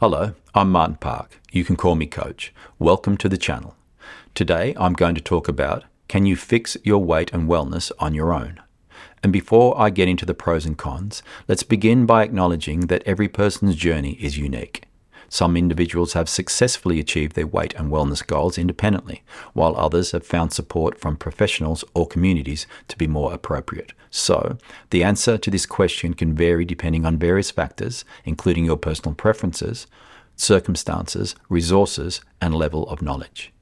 Hello, I'm Martin Park. You can call me Coach. Welcome to the channel. Today I'm going to talk about can you fix your weight and wellness on your own? And before I get into the pros and cons, let's begin by acknowledging that every person's journey is unique. Some individuals have successfully achieved their weight and wellness goals independently, while others have found support from professionals or communities to be more appropriate. So, the answer to this question can vary depending on various factors, including your personal preferences, circumstances, resources, and level of knowledge.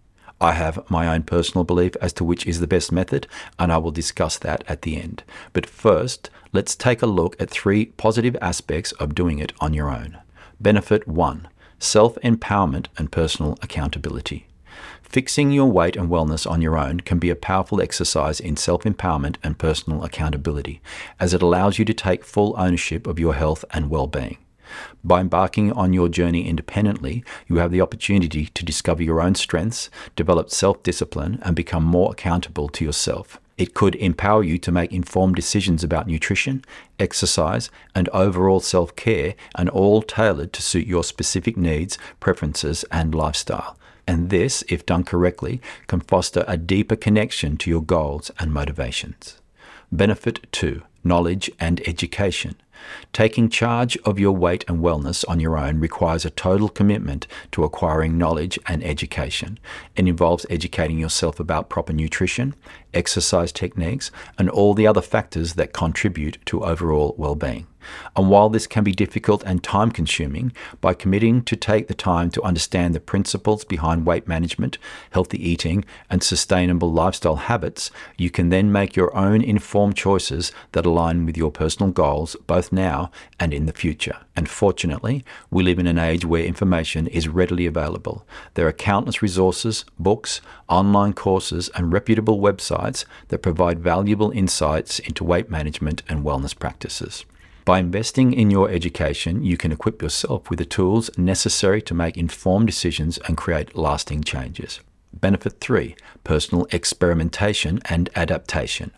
I have my own personal belief as to which is the best method, and I will discuss that at the end. But first, let's take a look at three positive aspects of doing it on your own. Benefit 1 self empowerment and personal accountability. Fixing your weight and wellness on your own can be a powerful exercise in self empowerment and personal accountability, as it allows you to take full ownership of your health and well being. By embarking on your journey independently, you have the opportunity to discover your own strengths, develop self discipline, and become more accountable to yourself. It could empower you to make informed decisions about nutrition, exercise, and overall self care, and all tailored to suit your specific needs, preferences, and lifestyle. And this, if done correctly, can foster a deeper connection to your goals and motivations. Benefit 2 Knowledge and Education. Taking charge of your weight and wellness on your own requires a total commitment to acquiring knowledge and education. It involves educating yourself about proper nutrition, exercise techniques, and all the other factors that contribute to overall well being. And while this can be difficult and time consuming, by committing to take the time to understand the principles behind weight management, healthy eating, and sustainable lifestyle habits, you can then make your own informed choices that align with your personal goals both now and in the future. And fortunately, we live in an age where information is readily available. There are countless resources, books, online courses, and reputable websites that provide valuable insights into weight management and wellness practices. By investing in your education, you can equip yourself with the tools necessary to make informed decisions and create lasting changes. Benefit 3 Personal experimentation and adaptation.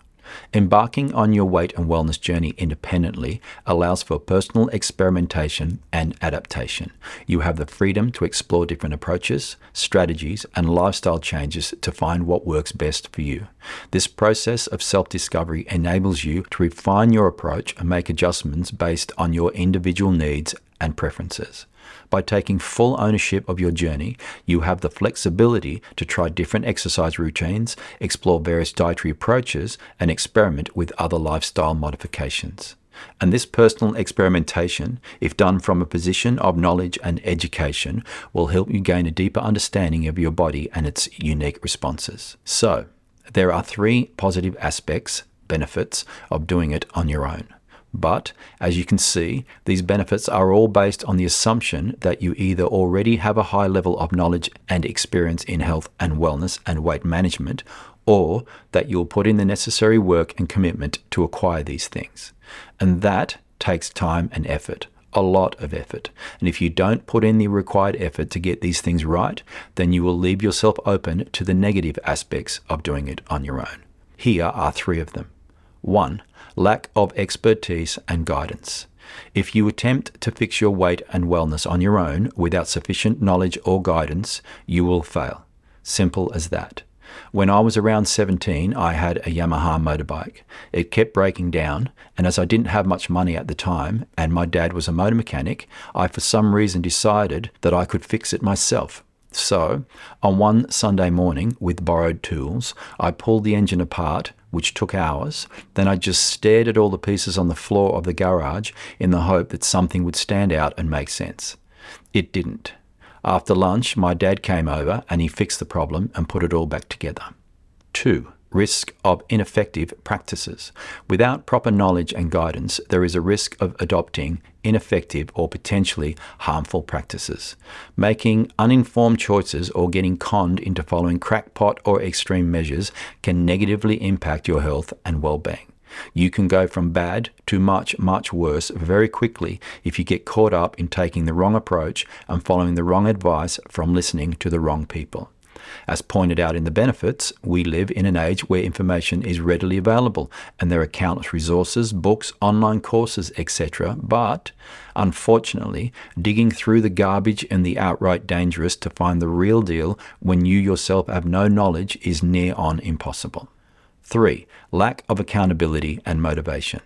Embarking on your weight and wellness journey independently allows for personal experimentation and adaptation. You have the freedom to explore different approaches, strategies, and lifestyle changes to find what works best for you. This process of self discovery enables you to refine your approach and make adjustments based on your individual needs and preferences. By taking full ownership of your journey, you have the flexibility to try different exercise routines, explore various dietary approaches, and experiment with other lifestyle modifications. And this personal experimentation, if done from a position of knowledge and education, will help you gain a deeper understanding of your body and its unique responses. So, there are three positive aspects, benefits, of doing it on your own. But as you can see, these benefits are all based on the assumption that you either already have a high level of knowledge and experience in health and wellness and weight management, or that you'll put in the necessary work and commitment to acquire these things. And that takes time and effort, a lot of effort. And if you don't put in the required effort to get these things right, then you will leave yourself open to the negative aspects of doing it on your own. Here are three of them. 1. Lack of expertise and guidance. If you attempt to fix your weight and wellness on your own without sufficient knowledge or guidance, you will fail. Simple as that. When I was around 17, I had a Yamaha motorbike. It kept breaking down, and as I didn't have much money at the time, and my dad was a motor mechanic, I for some reason decided that I could fix it myself. So, on one Sunday morning, with borrowed tools, I pulled the engine apart, which took hours. Then I just stared at all the pieces on the floor of the garage in the hope that something would stand out and make sense. It didn't. After lunch, my dad came over and he fixed the problem and put it all back together. 2 risk of ineffective practices. Without proper knowledge and guidance, there is a risk of adopting ineffective or potentially harmful practices. Making uninformed choices or getting conned into following crackpot or extreme measures can negatively impact your health and well being. You can go from bad to much, much worse very quickly if you get caught up in taking the wrong approach and following the wrong advice from listening to the wrong people. As pointed out in the benefits, we live in an age where information is readily available and there are countless resources, books, online courses, etc. But unfortunately, digging through the garbage and the outright dangerous to find the real deal when you yourself have no knowledge is near on impossible. 3. Lack of accountability and motivation.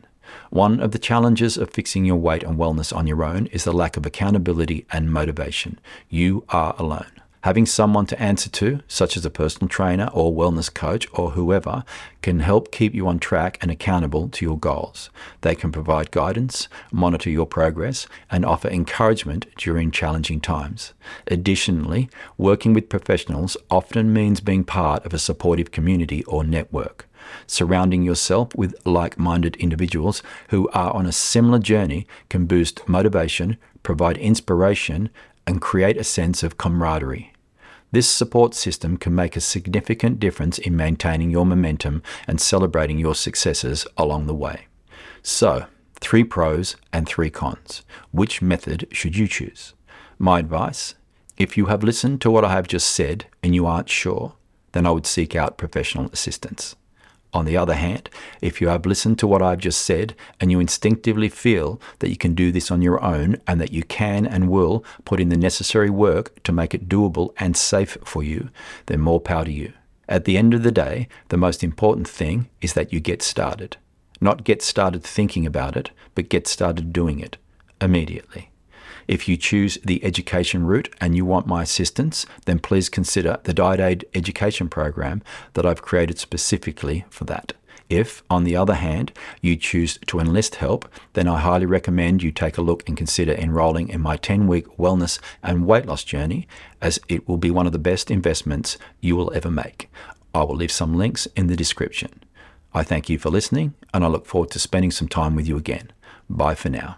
One of the challenges of fixing your weight and wellness on your own is the lack of accountability and motivation. You are alone. Having someone to answer to, such as a personal trainer or wellness coach or whoever, can help keep you on track and accountable to your goals. They can provide guidance, monitor your progress, and offer encouragement during challenging times. Additionally, working with professionals often means being part of a supportive community or network. Surrounding yourself with like minded individuals who are on a similar journey can boost motivation, provide inspiration, and create a sense of camaraderie. This support system can make a significant difference in maintaining your momentum and celebrating your successes along the way. So, three pros and three cons. Which method should you choose? My advice if you have listened to what I have just said and you aren't sure, then I would seek out professional assistance. On the other hand, if you have listened to what I've just said and you instinctively feel that you can do this on your own and that you can and will put in the necessary work to make it doable and safe for you, then more power to you. At the end of the day, the most important thing is that you get started. Not get started thinking about it, but get started doing it immediately. If you choose the education route and you want my assistance, then please consider the Diet Aid education program that I've created specifically for that. If, on the other hand, you choose to enlist help, then I highly recommend you take a look and consider enrolling in my 10 week wellness and weight loss journey, as it will be one of the best investments you will ever make. I will leave some links in the description. I thank you for listening, and I look forward to spending some time with you again. Bye for now.